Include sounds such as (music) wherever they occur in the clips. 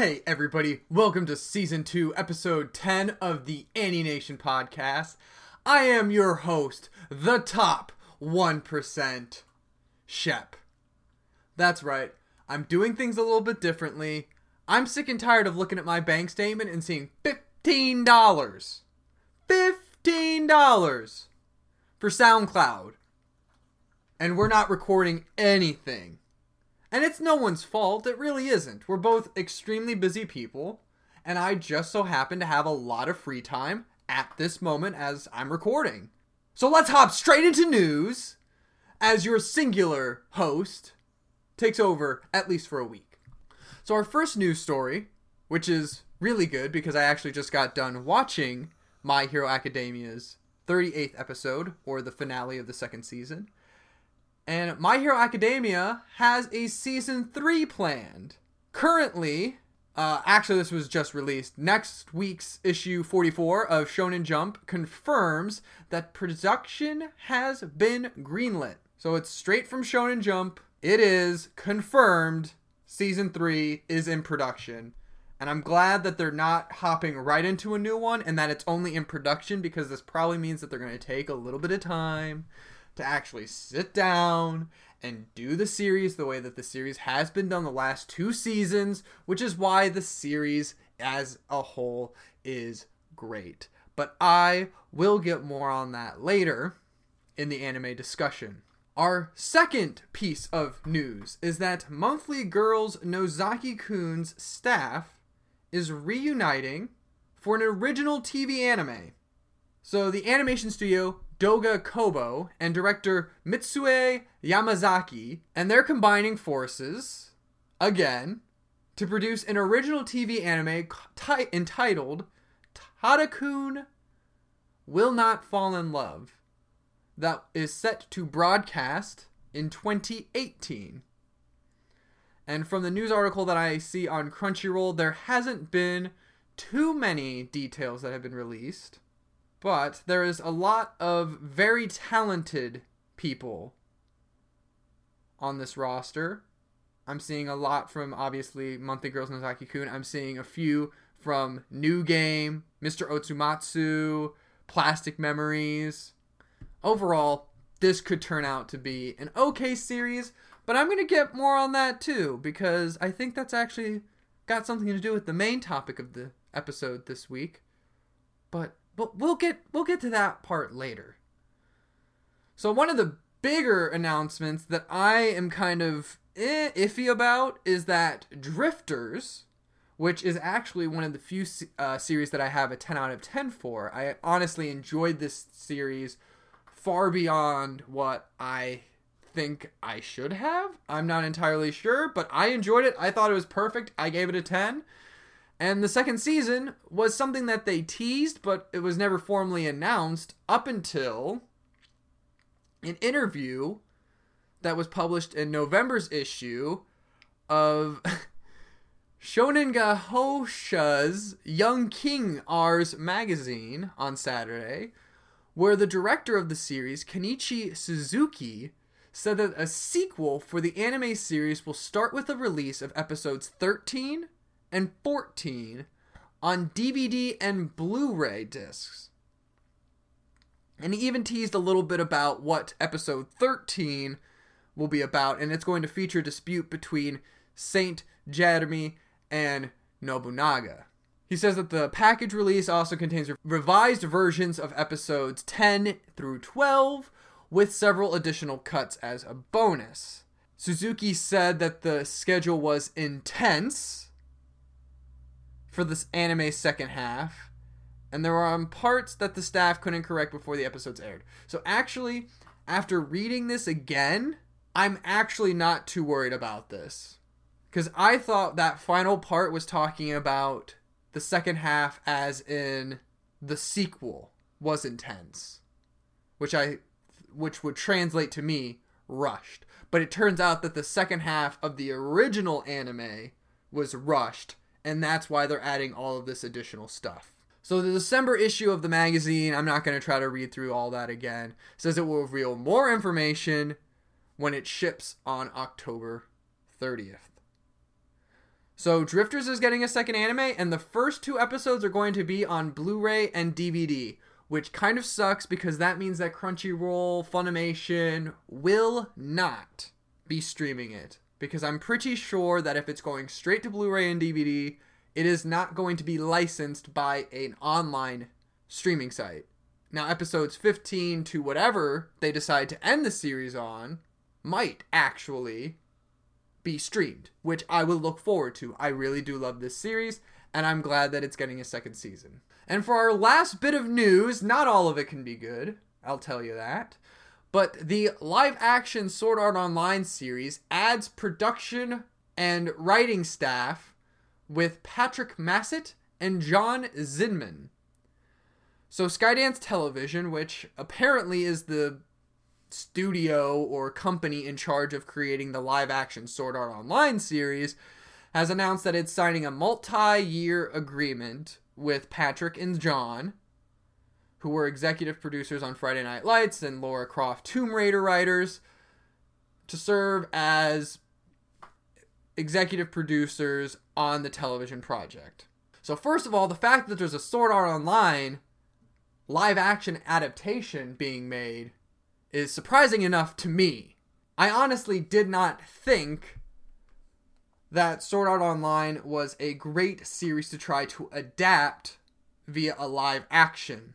Hey, everybody, welcome to season 2, episode 10 of the Annie Nation podcast. I am your host, the top 1%, Shep. That's right, I'm doing things a little bit differently. I'm sick and tired of looking at my bank statement and seeing $15. $15 for SoundCloud. And we're not recording anything. And it's no one's fault, it really isn't. We're both extremely busy people, and I just so happen to have a lot of free time at this moment as I'm recording. So let's hop straight into news as your singular host takes over at least for a week. So, our first news story, which is really good because I actually just got done watching My Hero Academia's 38th episode, or the finale of the second season. And My Hero Academia has a season 3 planned. Currently, uh, actually, this was just released. Next week's issue 44 of Shonen Jump confirms that production has been greenlit. So it's straight from Shonen Jump. It is confirmed season 3 is in production. And I'm glad that they're not hopping right into a new one and that it's only in production because this probably means that they're going to take a little bit of time to actually sit down and do the series the way that the series has been done the last two seasons, which is why the series as a whole is great. But I will get more on that later in the anime discussion. Our second piece of news is that Monthly Girls Nozaki Kun's staff is reuniting for an original TV anime. So the animation studio Doga Kobo and director Mitsue Yamazaki, and they're combining forces again to produce an original TV anime t- entitled Tadakun Will Not Fall in Love that is set to broadcast in 2018. And from the news article that I see on Crunchyroll, there hasn't been too many details that have been released. But there is a lot of very talented people on this roster. I'm seeing a lot from obviously Monthly Girls Nozaki Kun. I'm seeing a few from New Game, Mr. Osomatsu, Plastic Memories. Overall, this could turn out to be an okay series, but I'm going to get more on that too because I think that's actually got something to do with the main topic of the episode this week. But but we'll get we'll get to that part later. So one of the bigger announcements that I am kind of eh, iffy about is that Drifters, which is actually one of the few uh, series that I have a 10 out of 10 for. I honestly enjoyed this series far beyond what I think I should have. I'm not entirely sure, but I enjoyed it. I thought it was perfect. I gave it a 10. And the second season was something that they teased, but it was never formally announced up until an interview that was published in November's issue of (laughs) Shonen Gahosha's Young King OURs magazine on Saturday, where the director of the series, Kenichi Suzuki, said that a sequel for the anime series will start with the release of episodes 13, and 14 on DVD and Blu ray discs. And he even teased a little bit about what episode 13 will be about, and it's going to feature a dispute between Saint Jeremy and Nobunaga. He says that the package release also contains revised versions of episodes 10 through 12, with several additional cuts as a bonus. Suzuki said that the schedule was intense for this anime second half, and there were um, parts that the staff couldn't correct before the episodes aired. So actually, after reading this again, I'm actually not too worried about this. Because I thought that final part was talking about the second half as in the sequel was intense. Which I which would translate to me rushed. But it turns out that the second half of the original anime was rushed and that's why they're adding all of this additional stuff. So the December issue of the magazine, I'm not going to try to read through all that again, says it will reveal more information when it ships on October 30th. So Drifters is getting a second anime, and the first two episodes are going to be on Blu-ray and DVD, which kind of sucks because that means that Crunchyroll, Funimation will not be streaming it. Because I'm pretty sure that if it's going straight to Blu-ray and DVD, it is not going to be licensed by an online streaming site. Now, episodes 15 to whatever they decide to end the series on might actually be streamed, which I will look forward to. I really do love this series, and I'm glad that it's getting a second season. And for our last bit of news, not all of it can be good, I'll tell you that. But the live action Sword Art Online series adds production and writing staff with Patrick Massett and John Zinman. So Skydance Television, which apparently is the studio or company in charge of creating the live action Sword Art Online series has announced that it's signing a multi year agreement with Patrick and John, who were executive producers on Friday Night Lights and Lara Croft Tomb Raider writers, to serve as executive producers on the television project. So, first of all, the fact that there's a Sword Art Online live action adaptation being made is surprising enough to me. I honestly did not think that Sword Art Online was a great series to try to adapt via a live action.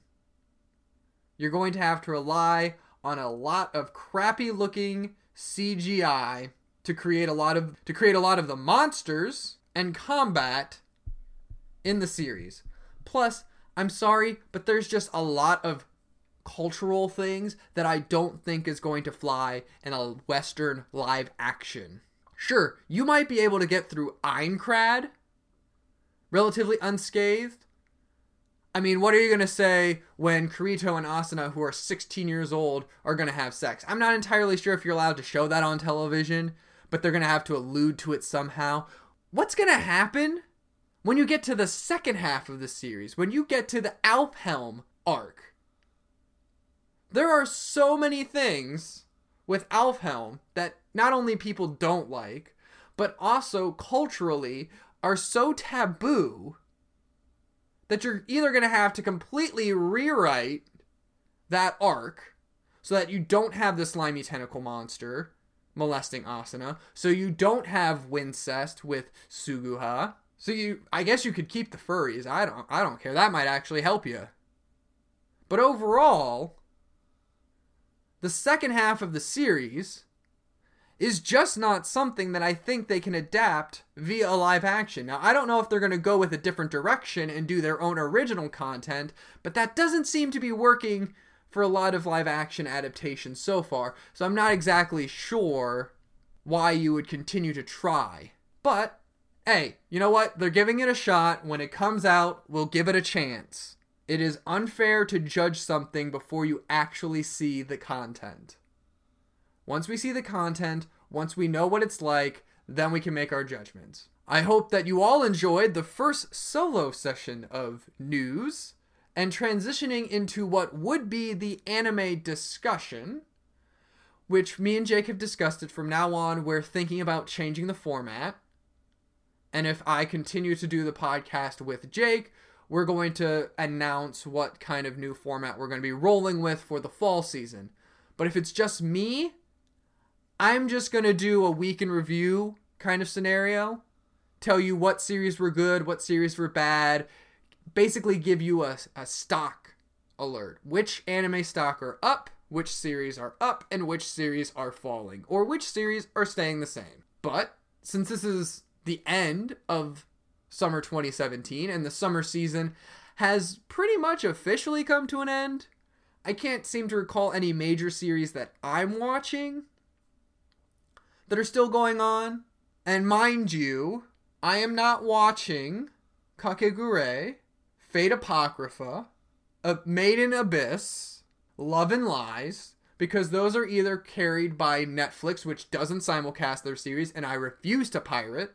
You're going to have to rely on a lot of crappy looking CGI to create a lot of to create a lot of the monsters and combat in the series. Plus, I'm sorry, but there's just a lot of cultural things that I don't think is going to fly in a Western live action. Sure, you might be able to get through Aincrad relatively unscathed. I mean, what are you going to say when Kirito and Asuna, who are 16 years old, are going to have sex? I'm not entirely sure if you're allowed to show that on television, but they're going to have to allude to it somehow. What's going to happen when you get to the second half of the series, when you get to the Alfheim arc? there are so many things with Alfheim that not only people don't like, but also culturally are so taboo that you're either going to have to completely rewrite that arc so that you don't have the slimy tentacle monster molesting Asuna, so you don't have Wincest with Suguha. So you I guess you could keep the furries. I don't I don't care. That might actually help you. But overall, the second half of the series is just not something that I think they can adapt via live action. Now, I don't know if they're going to go with a different direction and do their own original content, but that doesn't seem to be working for a lot of live action adaptations so far. So I'm not exactly sure why you would continue to try. But hey, you know what? They're giving it a shot. When it comes out, we'll give it a chance. It is unfair to judge something before you actually see the content. Once we see the content, once we know what it's like, then we can make our judgments. I hope that you all enjoyed the first solo session of news and transitioning into what would be the anime discussion, which me and Jake have discussed it from now on. We're thinking about changing the format. And if I continue to do the podcast with Jake, we're going to announce what kind of new format we're going to be rolling with for the fall season. But if it's just me, I'm just going to do a week in review kind of scenario. Tell you what series were good, what series were bad. Basically, give you a, a stock alert. Which anime stock are up, which series are up, and which series are falling, or which series are staying the same. But since this is the end of summer 2017, and the summer season has pretty much officially come to an end. I can't seem to recall any major series that I'm watching that are still going on. And mind you, I am not watching Kakegurui, Fate Apocrypha, Made in Abyss, Love and Lies, because those are either carried by Netflix, which doesn't simulcast their series, and I refuse to pirate,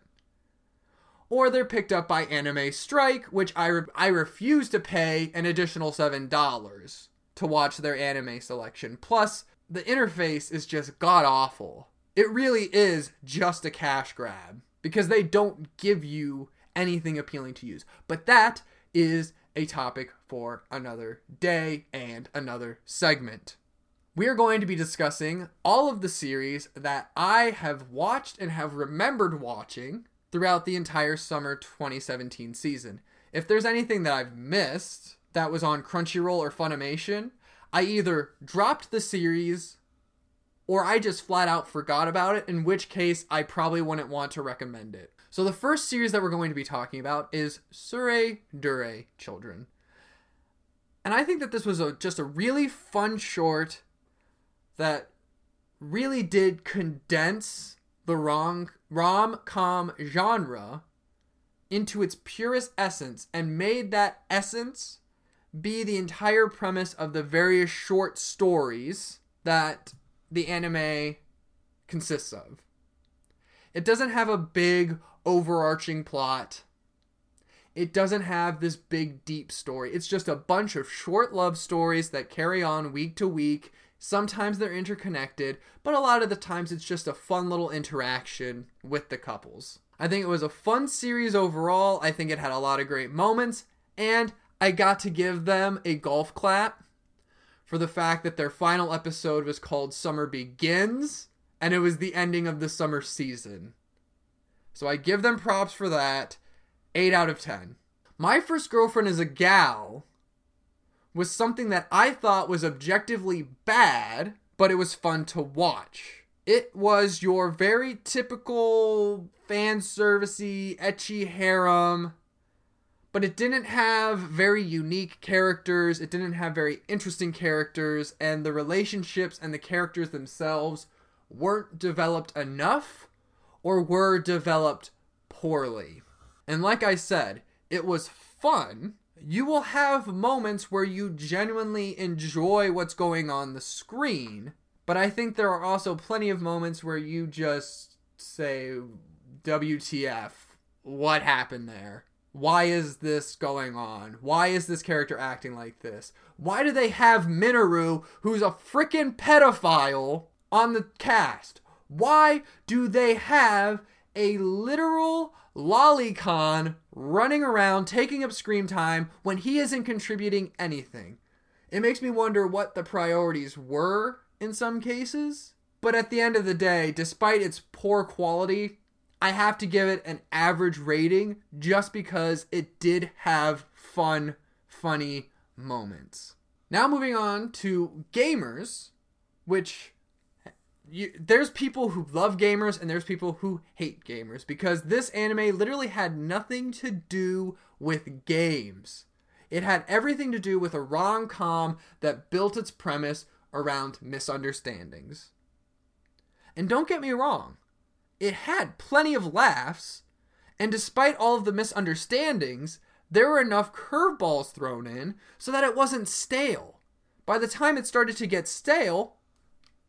or they're picked up by Anime Strike, which I, re- I refuse to pay an additional $7 to watch their anime selection. Plus, the interface is just god awful. It really is just a cash grab. because they don't give you anything appealing to use. But that is a topic for another day and another segment. We are going to be discussing all of the series that I have watched and have remembered watching throughout the entire summer 2017 season. If there's anything that I've missed that was on Crunchyroll or Funimation, I either dropped the series or I just flat out forgot about it, in which case I probably wouldn't want to recommend it. So the first series that we're going to be talking about is Sure Dure Children. And I think that this was a, just a really fun short that really did condense the wrong rom-com genre into its purest essence and made that essence be the entire premise of the various short stories that the anime consists of. It doesn't have a big overarching plot. It doesn't have this big deep story. It's just a bunch of short love stories that carry on week to week. Sometimes they're interconnected, but a lot of the times it's just a fun little interaction with the couples. I think it was a fun series overall. I think it had a lot of great moments, and I got to give them a golf clap for the fact that their final episode was called Summer Begins, and it was the ending of the summer season. So I give them props for that. 8 out of 10. My First Girlfriend is a Gal was something that I thought was objectively bad, but it was fun to watch. It was your very typical fan servicey, ecchi harem, but it didn't have very unique characters. It didn't have very interesting characters, and the relationships and the characters themselves weren't developed enough or were developed poorly. And like I said, it was fun. You will have moments where you genuinely enjoy what's going on the screen, but I think there are also plenty of moments where you just say, WTF, what happened there? Why is this going on? Why is this character acting like this? Why do they have Minoru, who's a freaking pedophile, on the cast? Why do they have a literal lolicon running around taking up screen time when he isn't contributing anything? It makes me wonder what the priorities were in some cases. But at the end of the day, despite its poor quality, I have to give it an average rating just because it did have fun, funny moments. Now, moving on to gamers, which you, there's people who love gamers and there's people who hate gamers because this anime literally had nothing to do with games. It had everything to do with a rom com that built its premise around misunderstandings. And don't get me wrong, it had plenty of laughs, and despite all of the misunderstandings, there were enough curveballs thrown in so that it wasn't stale. By the time it started to get stale,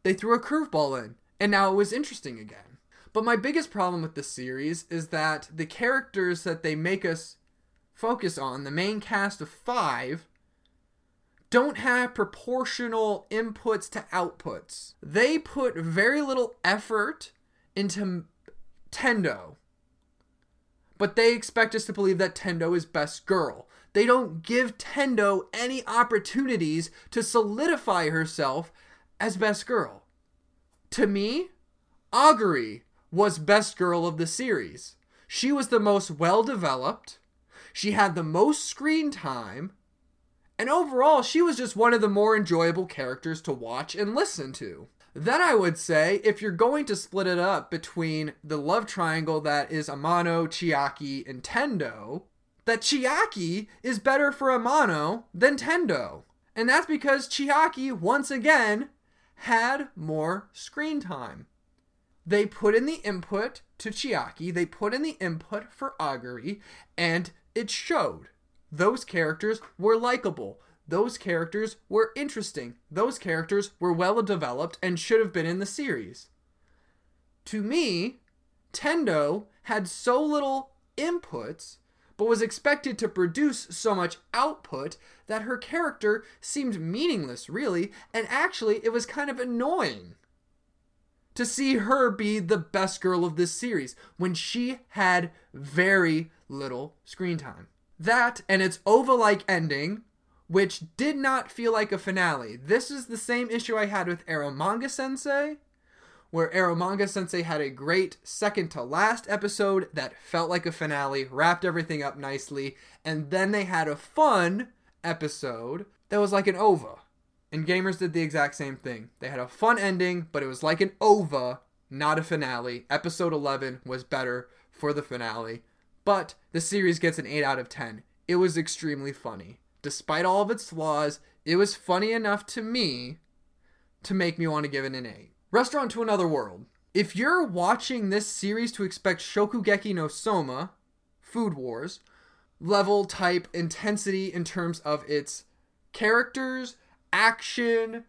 they threw a curveball in, and now it was interesting again. But my biggest problem with this series is that the characters that they make us focus on, the main cast of five, don't have proportional inputs to outputs. They put very little effort into Tendo, but they expect us to believe that Tendo is best girl. They don't give Tendo any opportunities to solidify herself as best girl. To me, Aguri was best girl of the series. She was the most well developed, she had the most screen time, and overall, she was just one of the more enjoyable characters to watch and listen to. Then I would say if you're going to split it up between the love triangle that is Amano, Chiaki, and Tendo, that Chiaki is better for Amano than Tendo. And that's because Chiaki, once again, had more screen time. They put in the input to Chiaki, they put in the input for Aguri, and it showed. Those characters were likable. Those characters were interesting. Those characters were well developed and should have been in the series. To me, Tendo had so little inputs but was expected to produce so much output that her character seemed meaningless, really, and actually it was kind of annoying. to see her be the best girl of this series when she had very little screen time. That and its OVA like ending, which did not feel like a finale. This is the same issue I had with Eromanga Sensei, where Eromanga Sensei had a great second to last episode that felt like a finale, wrapped everything up nicely, and then they had a fun episode that was like an OVA. And Gamers did the exact same thing. They had a fun ending, but it was like an OVA, not a finale. Episode 11 was better for the finale, but the series gets an 8 out of 10. It was extremely funny. Despite all of its flaws, it was funny enough to me to make me want to give it an 8. Restaurant to Another World. If you're watching this series to expect Shokugeki no Soma, Food Wars, level type intensity in terms of its characters, action,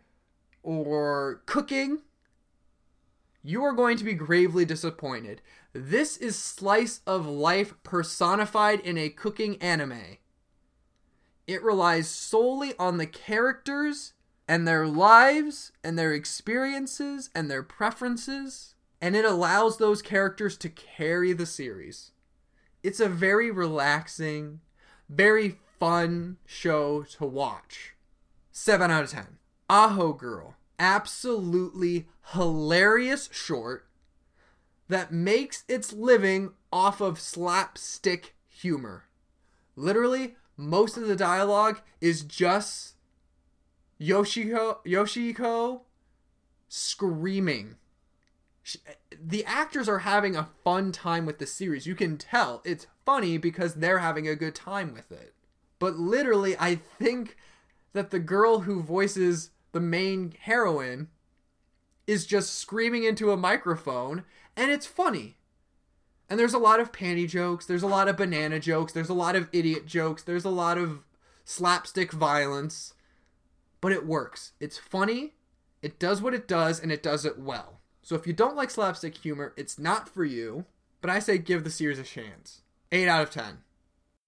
or cooking, you are going to be gravely disappointed. This is slice of life personified in a cooking anime. It relies solely on the characters and their lives and their experiences and their preferences, and it allows those characters to carry the series. It's a very relaxing, very fun show to watch. 7 out of 10. Aho Girl. Absolutely hilarious short that makes its living off of slapstick humor. Literally, most of the dialogue is just Yoshiko Yoshiko screaming. The actors are having a fun time with the series. You can tell it's funny because they're having a good time with it. But literally, I think that the girl who voices the main heroine is just screaming into a microphone and it's funny. And there's a lot of panty jokes, there's a lot of banana jokes, there's a lot of idiot jokes, there's a lot of slapstick violence, but it works. It's funny, it does what it does, and it does it well. So if you don't like slapstick humor, it's not for you, but I say give the series a chance. 8 out of 10.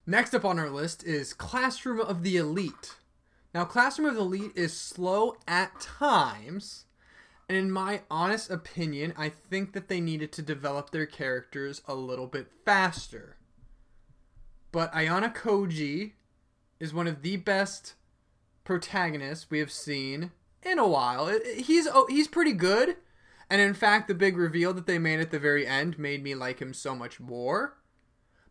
Next up on our list is Classroom of the Elite. Now, Classroom of the Elite is slow at times, and in my honest opinion, I think that they needed to develop their characters a little bit faster. But Ayanokoji is one of the best protagonists we have seen in a while. He's oh, he's pretty good, and in fact, the big reveal that they made at the very end made me like him so much more.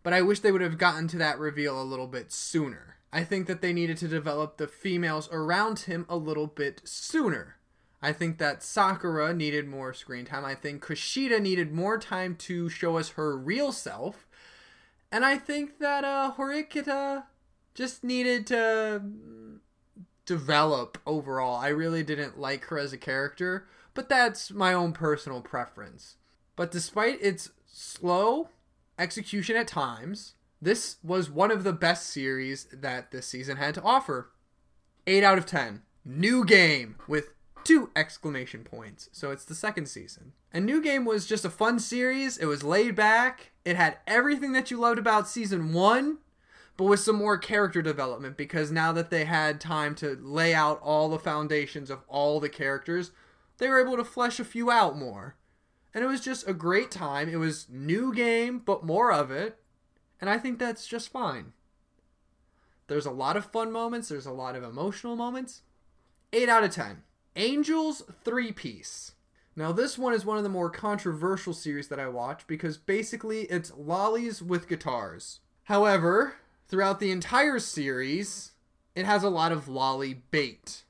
But I wish they would have gotten to that reveal a little bit sooner. I think that they needed to develop the females around him a little bit sooner. I think that Sakura needed more screen time. I think Kushida needed more time to show us her real self. And I think that uh, Horikita just needed to develop overall. I really didn't like her as a character, but that's my own personal preference. But despite its slow execution at times, this was one of the best series that this season had to offer. 8 out of 10. New game with two exclamation points. So it's the second season. And New Game was just a fun series. It was laid back. It had everything that you loved about season 1, but with some more character development because now that they had time to lay out all the foundations of all the characters, they were able to flesh a few out more. And it was just a great time. It was new game, but more of it. And I think that's just fine. There's a lot of fun moments, there's a lot of emotional moments. 8 out of 10. Angels 3 piece. Now, this one is one of the more controversial series that I watch because basically it's lollies with guitars. However, throughout the entire series, it has a lot of lolly bait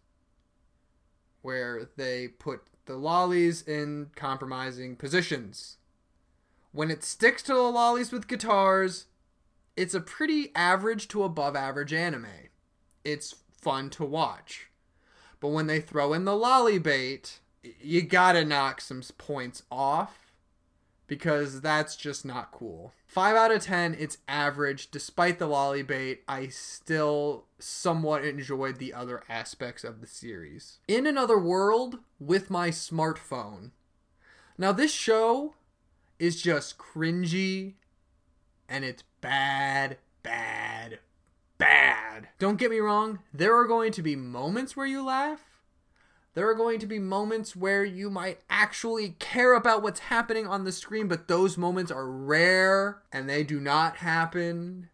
where they put the lollies in compromising positions. When it sticks to the lollies with guitars, it's a pretty average to above average anime. It's fun to watch. But when they throw in the lolly bait, you gotta knock some points off because that's just not cool. 5 out of 10, it's average. Despite the lolly bait, I still somewhat enjoyed the other aspects of the series. In Another World with my smartphone. Now, this show is just cringy and it's bad, bad, bad. Don't get me wrong, there are going to be moments where you laugh, There are going to be moments where you might actually care about what's happening on the screen, but those moments are rare and they do not happen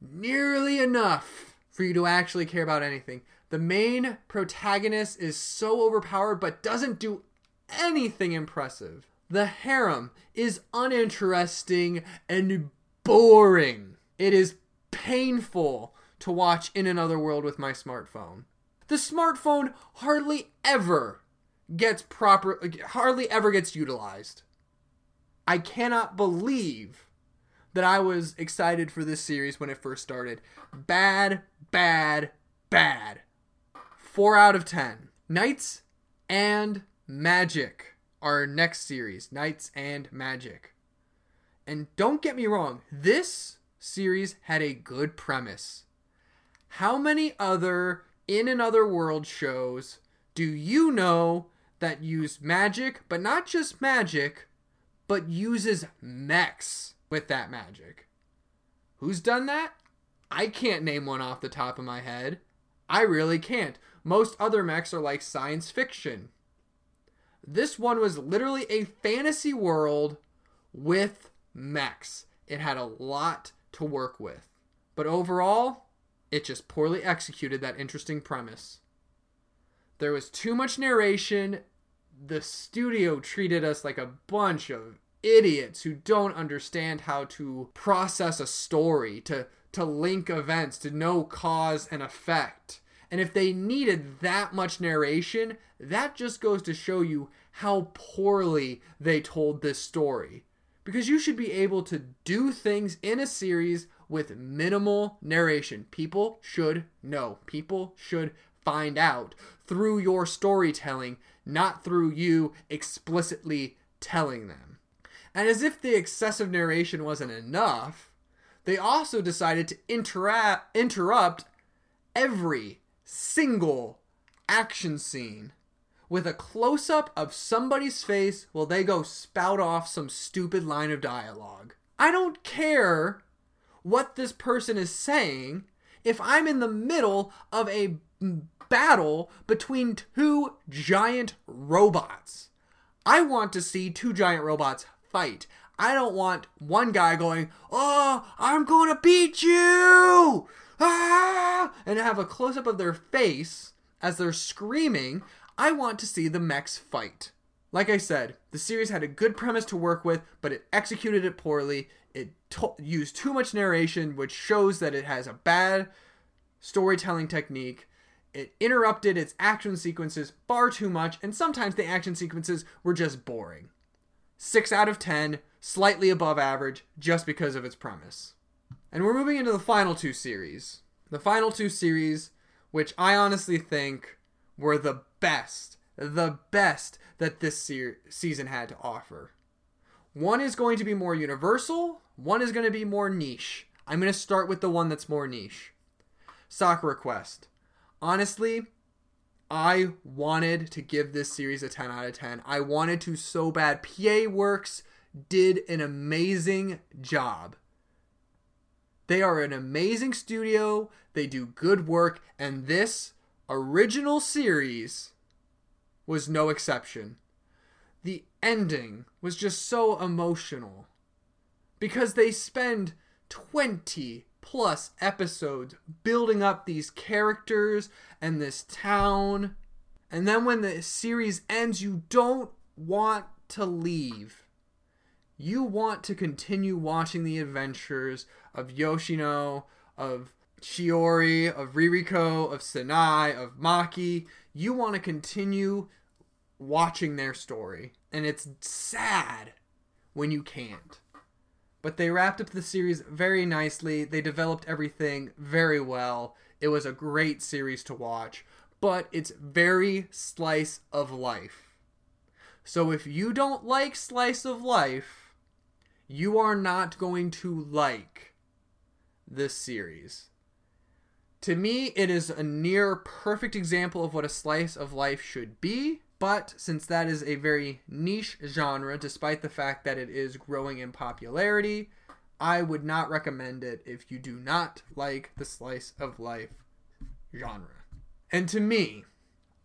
nearly enough for you to actually care about anything. The main protagonist is so overpowered but doesn't do anything impressive. The harem is uninteresting and boring. It is painful to watch in another world with my smartphone. The smartphone hardly ever gets proper hardly ever gets utilized. I cannot believe that I was excited for this series when it first started. Bad, bad, bad. 4 out of 10. Knights and Magic, our next series, Knights and Magic. And don't get me wrong, this series had a good premise. How many other in another world shows do you know that use magic, but not just magic, but uses mechs with that magic? Who's done that? I can't name one off the top of my head. I really can't. Most other mechs are like science fiction. This one was literally a fantasy world with mechs. It had a lot to work with. But overall, it just poorly executed that interesting premise. There was too much narration. The studio treated us like a bunch of idiots who don't understand how to process a story, to, to link events, to know cause and effect. And if they needed that much narration, that just goes to show you how poorly they told this story. Because you should be able to do things in a series with minimal narration. People should know. People should find out through your storytelling, not through you explicitly telling them. And as if the excessive narration wasn't enough, they also decided to intera- interrupt every single action scene with a close up of somebody's face while they go spout off some stupid line of dialogue. I don't care what this person is saying if I'm in the middle of a battle between two giant robots. I want to see two giant robots fight. I don't want one guy going, Oh, I'm going to beat you! Ah! And have a close up of their face as they're screaming. I want to see the mechs fight. Like I said, the series had a good premise to work with, but it executed it poorly. It to- used too much narration, which shows that it has a bad storytelling technique. It interrupted its action sequences far too much, and sometimes the action sequences were just boring. 6 out of 10, slightly above average, just because of its premise. And we're moving into the final two series. The final two series, which I honestly think were the best, the best that this se- season had to offer. One is going to be more universal, one is going to be more niche. I'm going to start with the one that's more niche. Sakura Quest. Honestly, I wanted to give this series a 10 out of 10. I wanted to so bad. PA Works did an amazing job. They are an amazing studio, they do good work, and this original series was no exception. The ending was just so emotional because they spend 20 plus episodes building up these characters and this town. And then when the series ends, you don't want to leave. You want to continue watching the adventures of Yoshino, of Shiori, of Ririko, of Sanae, of Maki. You want to continue watching their story. And it's sad when you can't. But they wrapped up the series very nicely. They developed everything very well. It was a great series to watch, but it's very slice of life. So if you don't like slice of life, you are not going to like this series. To me, it is a near perfect example of what a slice of life should be. But since that is a very niche genre, despite the fact that it is growing in popularity, I would not recommend it if you do not like the slice of life genre. And to me,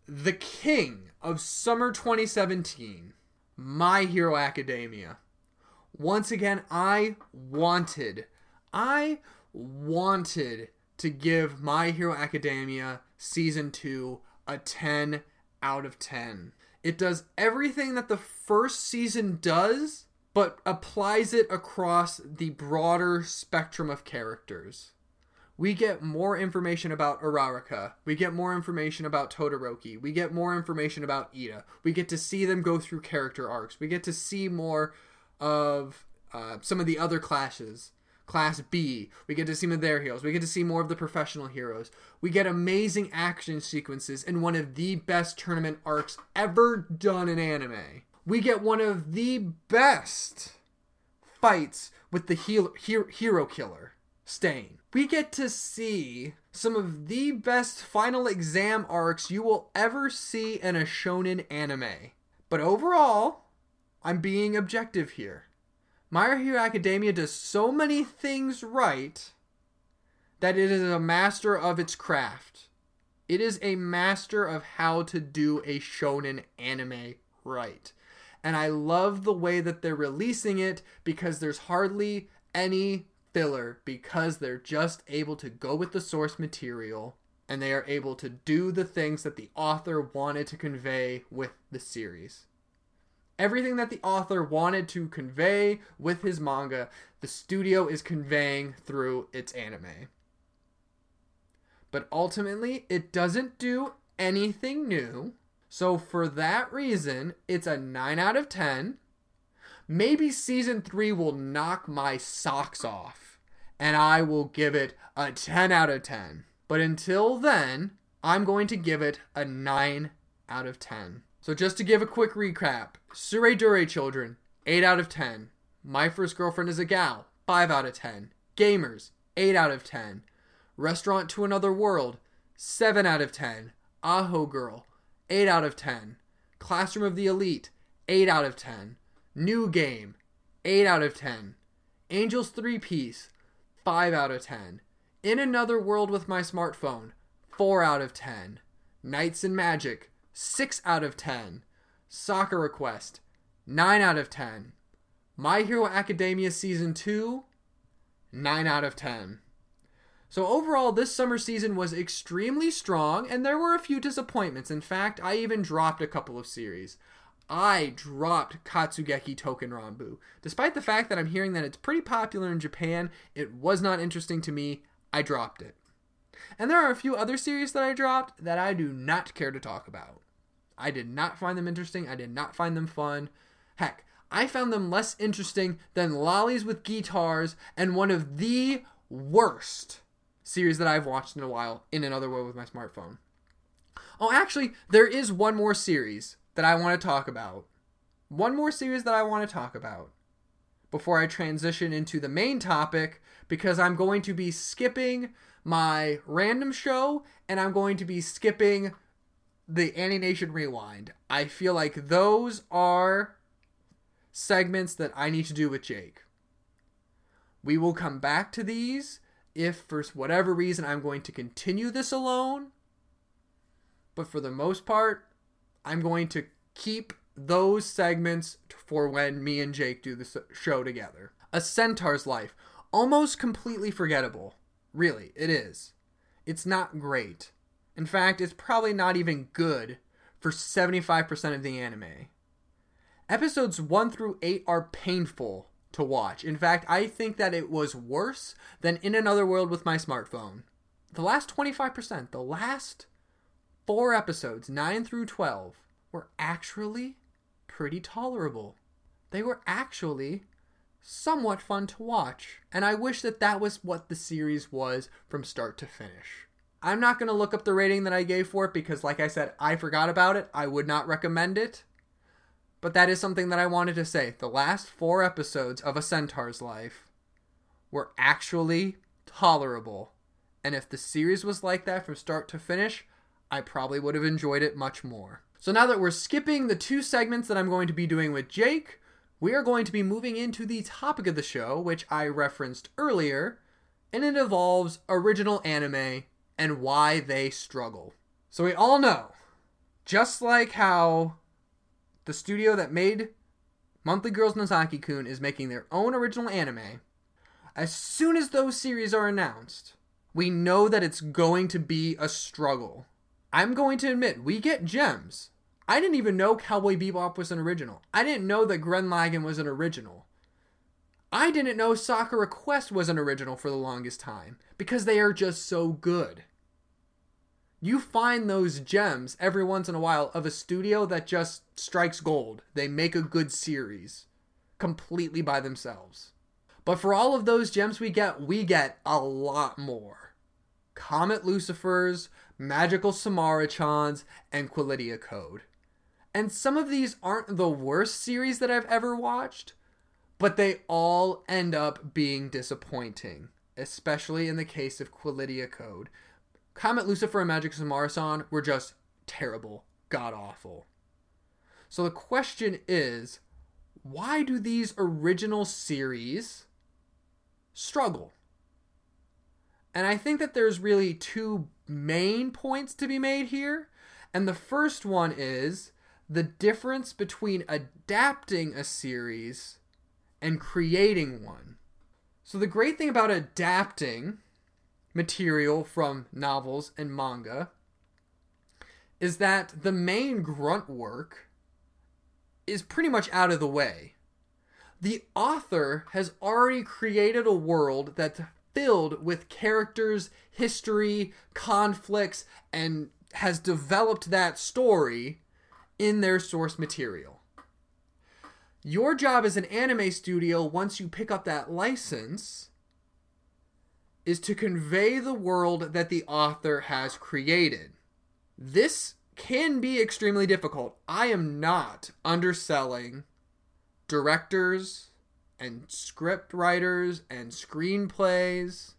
the king of summer 2017, My Hero Academia. Once again, I wanted, I wanted to give My Hero Academia season 2 a 10 out of 10. It does everything that the first season does, but applies it across the broader spectrum of characters. We get more information about Uraraka. We get more information about Todoroki. We get more information about Iida. We get to see them go through character arcs. We get to see more of uh, some of the other classes. Class B. We get to see their heroes. We get to see more of the professional heroes. We get amazing action sequences in one of the best tournament arcs ever done in anime. We get one of the best fights with the hero, hero killer, Stain. We get to see some of the best final exam arcs you will ever see in a shonen anime. But overall, I'm being objective here. My Hero Academia does so many things right that it is a master of its craft. It is a master of how to do a shonen anime right. And I love the way that they're releasing it because there's hardly any filler because they're just able to go with the source material and they are able to do the things that the author wanted to convey with the series. Everything that the author wanted to convey with his manga, the studio is conveying through its anime. But ultimately, it doesn't do anything new. So, for that reason, it's a 9 out of 10. Maybe season 3 will knock my socks off, and I will give it a 10 out of 10. But until then, I'm going to give it a 9 out of 10. So just to give a quick recap, Tsuredure Children, 8 out of 10. My First Girlfriend is a Gal, 5 out of 10. Gamers, 8 out of 10. Restaurant to Another World, 7 out of 10. Aho Girl, 8 out of 10. Classroom of the Elite, 8 out of 10. New Game, 8 out of 10. Angels 3 Piece, 5 out of 10. In Another World with My Smartphone, 4 out of 10. Knights and Magic, 6 out of 10. Sakura Quest, 9 out of 10. My Hero Academia Season 2, 9 out of 10. So overall, this summer season was extremely strong, and there were a few disappointments. In fact, I even dropped a couple of series. I dropped Katsugeki Token Ranbu. Despite the fact that I'm hearing that it's pretty popular in Japan, it was not interesting to me. I dropped it. And there are a few other series that I dropped that I do not care to talk about. I did not find them interesting. I did not find them fun. Heck, I found them less interesting than Lollies with Guitars and one of the worst series that I've watched in a while in another world with my smartphone. Oh, actually, there is one more series that I want to talk about. One more series that I want to talk about before I transition into the main topic because I'm going to be skipping my random show and I'm going to be skipping the Animation Rewind. I feel like those are segments that I need to do with Jake. We will come back to these if, for whatever reason, I'm going to continue this alone. But for the most part, I'm going to keep those segments for when me and Jake do the show together. A Centaur's Life. Almost completely forgettable. Really, it is. It's not great. In fact, it's probably not even good for 75% of the anime. Episodes 1 through 8 are painful to watch. In fact, I think that it was worse than In Another World with my smartphone. The last 25%, the last four episodes, 9 through 12, were actually pretty tolerable. They were actually somewhat fun to watch, and I wish that that was what the series was from start to finish. I'm not going to look up the rating that I gave for it because, like I said, I forgot about it. I would not recommend it. But that is something that I wanted to say. The last four episodes of A Centaur's Life were actually tolerable. And if the series was like that from start to finish, I probably would have enjoyed it much more. So now that we're skipping the two segments that I'm going to be doing with Jake, we are going to be moving into the topic of the show, which I referenced earlier, and it involves original anime and why they struggle. So we all know Just like how the studio that made Monthly Girls Nozaki Kun is making their own original anime, as soon as those series are announced, we know that it's going to be a struggle. I'm going to admit, we get gems. I didn't even know Cowboy Bebop was an original. I didn't know that Gurren Lagann was an original. I didn't know Sakura Quest was an original for the longest time because they are just so good. You find those gems every once in a while of a studio that just strikes gold. They make a good series completely by themselves. But for all of those gems we get, we get a lot more. Comet Lucifers, Magical Samara-chans, and Qualidea Code. And some of these aren't the worst series that I've ever watched, but they all end up being disappointing, especially in the case of Qualidea Code. Comet Lucifer and Magic Samara-san were just terrible, god awful. So the question is, why do these original series struggle? And I think that there's really two main points to be made here. And the first one is the difference between adapting a series and creating one. So, the great thing about adapting material from novels and manga is that the main grunt work is pretty much out of the way. The author has already created a world that's filled with characters, history, conflicts, and has developed that story in their source material. Your job as an anime studio, once you pick up that license, is to convey the world that the author has created. This can be extremely difficult. I am not underselling directors and script writers and screenplays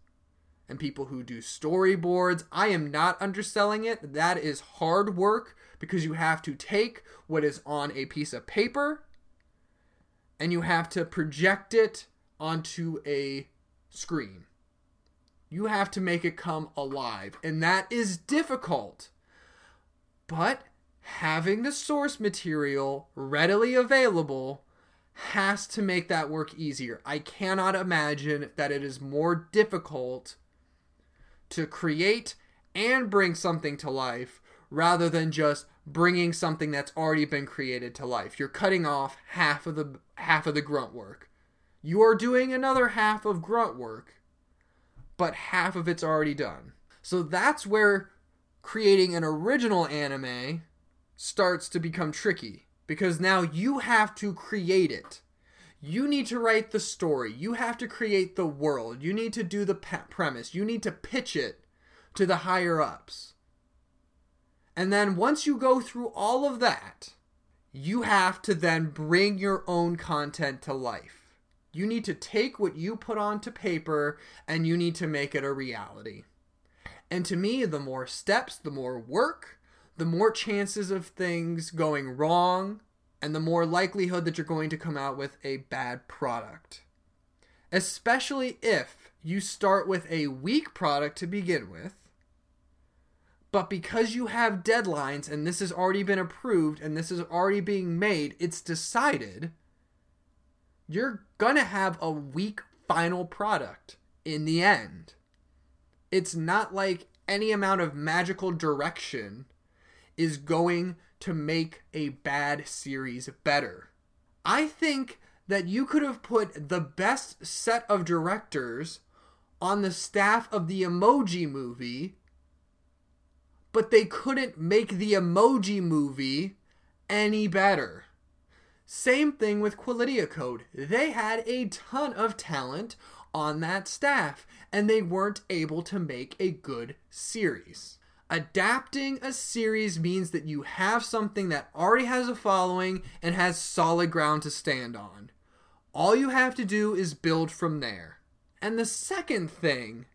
and people who do storyboards. I am not underselling it. That is hard work because you have to take what is on a piece of paper and you have to project it onto a screen. You have to make it come alive, and that is difficult. But having the source material readily available has to make that work easier. I cannot imagine that it is more difficult to create and bring something to life rather than just bringing something that's already been created to life. You're cutting off half of the half of the grunt work. You are doing another half of grunt work but half of it's already done. So that's where creating an original anime starts to become tricky because now you have to create it. You need to write the story. You have to create the world. You need to do the pe- premise. You need to pitch it to the higher ups. And then once you go through all of that, you have to then bring your own content to life. You need to take what you put onto paper and you need to make it a reality. And to me, the more steps, the more work, the more chances of things going wrong, and the more likelihood that you're going to come out with a bad product. Especially if you start with a weak product to begin with, but because you have deadlines and this has already been approved and this is already being made, it's decided you're going to have a weak final product in the end. It's not like any amount of magical direction is going to make a bad series better. I think that you could have put the best set of directors on the staff of the emoji movie, but they couldn't make the emoji movie any better. Same thing with Qualidea Code. They had a ton of talent on that staff, and they weren't able to make a good series. Adapting a series means that you have something that already has a following and has solid ground to stand on. All you have to do is build from there. And the second thing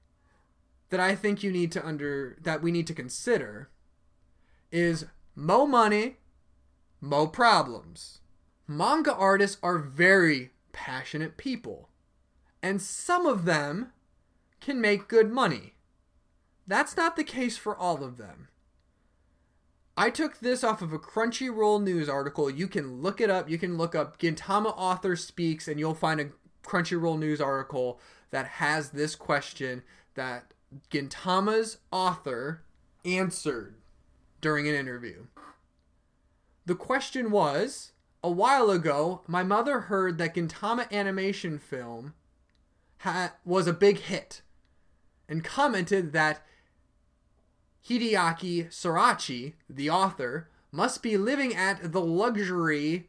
that I think you need to under that we need to consider is mo money, mo problems manga artists are very passionate people, and some of them can make good money. That's not the case for all of them. I took this off of a Crunchyroll news article. You can look it up. You can look up Gintama author speaks, and you'll find a Crunchyroll news article that has this question that Gintama's author answered during an interview. The question was A while ago, my mother heard that Gintama animation film ha- was a big hit and commented that Hideaki Sorachi, the author, must be living at the luxury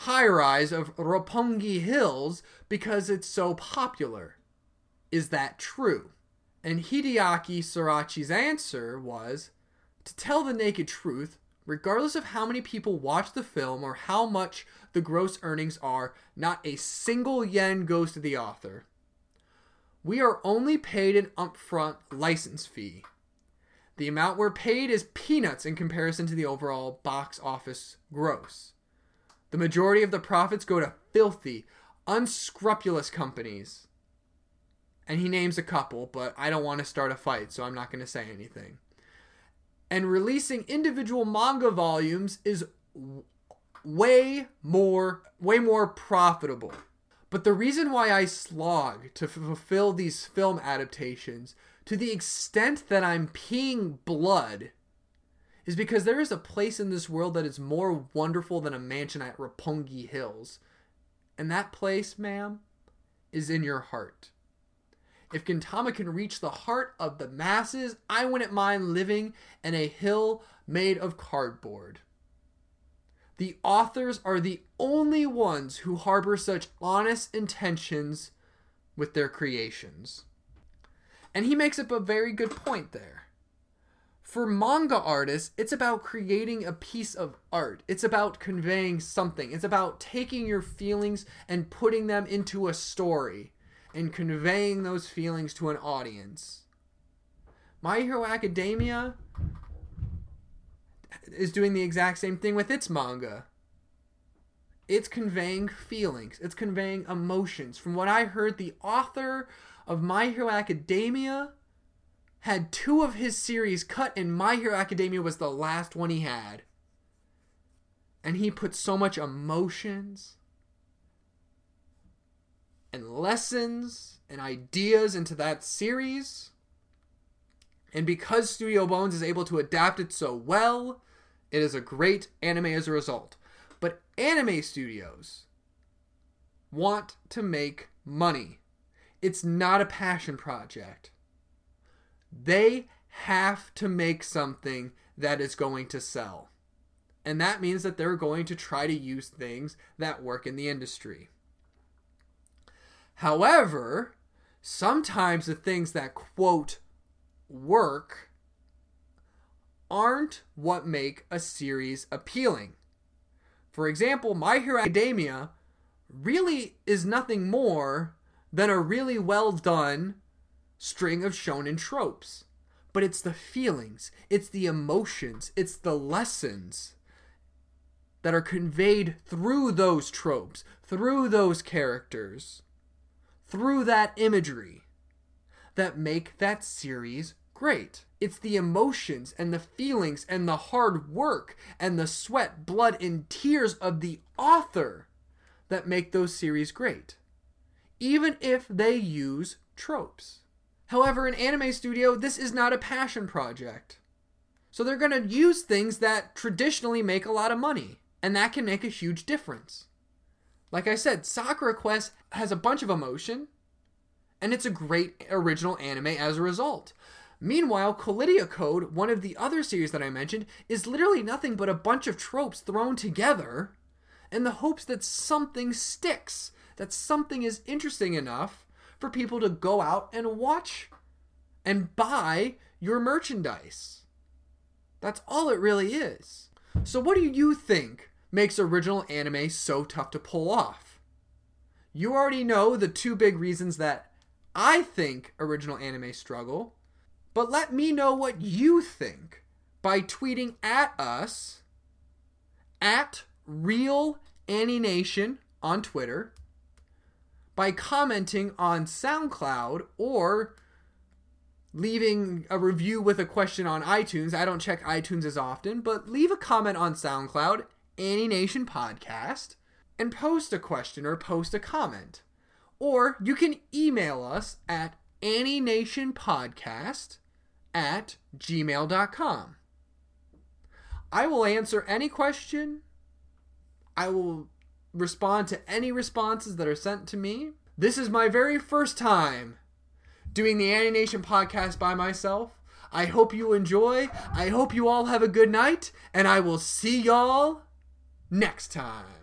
high rise of Roppongi Hills because it's so popular. Is that true? And Hideaki Sorachi's answer was to tell the naked truth, regardless of how many people watch the film or how much the gross earnings are, not a single yen goes to the author. We are only paid an upfront license fee. The amount we're paid is peanuts in comparison to the overall box office gross. The majority of the profits go to filthy, unscrupulous companies. And he names a couple, but I don't want to start a fight, so I'm not going to say anything. And releasing individual manga volumes is way more way more profitable. But the reason why I slog to fulfill these film adaptations to the extent that I'm peeing blood is because there is a place in this world that is more wonderful than a mansion at Roppongi Hills. And that place, ma'am, is in your heart. If Gintama can reach the heart of the masses, I wouldn't mind living in a hill made of cardboard. The authors are the only ones who harbor such honest intentions with their creations. And he makes up a very good point there. For manga artists, it's about creating a piece of art. It's about conveying something. It's about taking your feelings and putting them into a story and conveying those feelings to an audience. My Hero Academia is doing the exact same thing with its manga. It's conveying feelings, it's conveying emotions. From what I heard, the author of My Hero Academia had two of his series cut, and My Hero Academia was the last one he had. And he put so much emotions and lessons and ideas into that series. And because Studio Bones is able to adapt it so well, it is a great anime as a result. But anime studios want to make money. It's not a passion project. They have to make something that is going to sell. And that means that they're going to try to use things that work in the industry. However, sometimes the things that quote work aren't what make a series appealing. For example, My Hero Academia really is nothing more than a really well done string of shonen tropes. But it's the feelings, it's the emotions, it's the lessons that are conveyed through those tropes, through those characters, through that imagery that make that series great. It's the emotions and the feelings and the hard work and the sweat, blood, and tears of the author that make those series great even if they use tropes. However, in Anime Studio, this is not a passion project. So they're going to use things that traditionally make a lot of money, and that can make a huge difference. Like I said, Sakura Quest has a bunch of emotion, and it's a great original anime as a result. Meanwhile, Qualidea Code, one of the other series that I mentioned, is literally nothing but a bunch of tropes thrown together in the hopes that something sticks that something is interesting enough for people to go out and watch and buy your merchandise. That's all it really is. So, what do you think makes original anime so tough to pull off? You already know the two big reasons that I think original anime struggle, but let me know what you think by tweeting at us at Real Nation on Twitter by commenting on SoundCloud or leaving a review with a question on iTunes. I don't check iTunes as often, but leave a comment on SoundCloud, Annie Nation Podcast, and post a question or post a comment. Or you can email us at annienationpodcast at gmail.com. I will answer any question. I will respond to any responses that are sent to me. This is my very first time doing the Annie Nation podcast by myself. I hope you enjoy. I hope you all have a good night, and I will see y'all next time.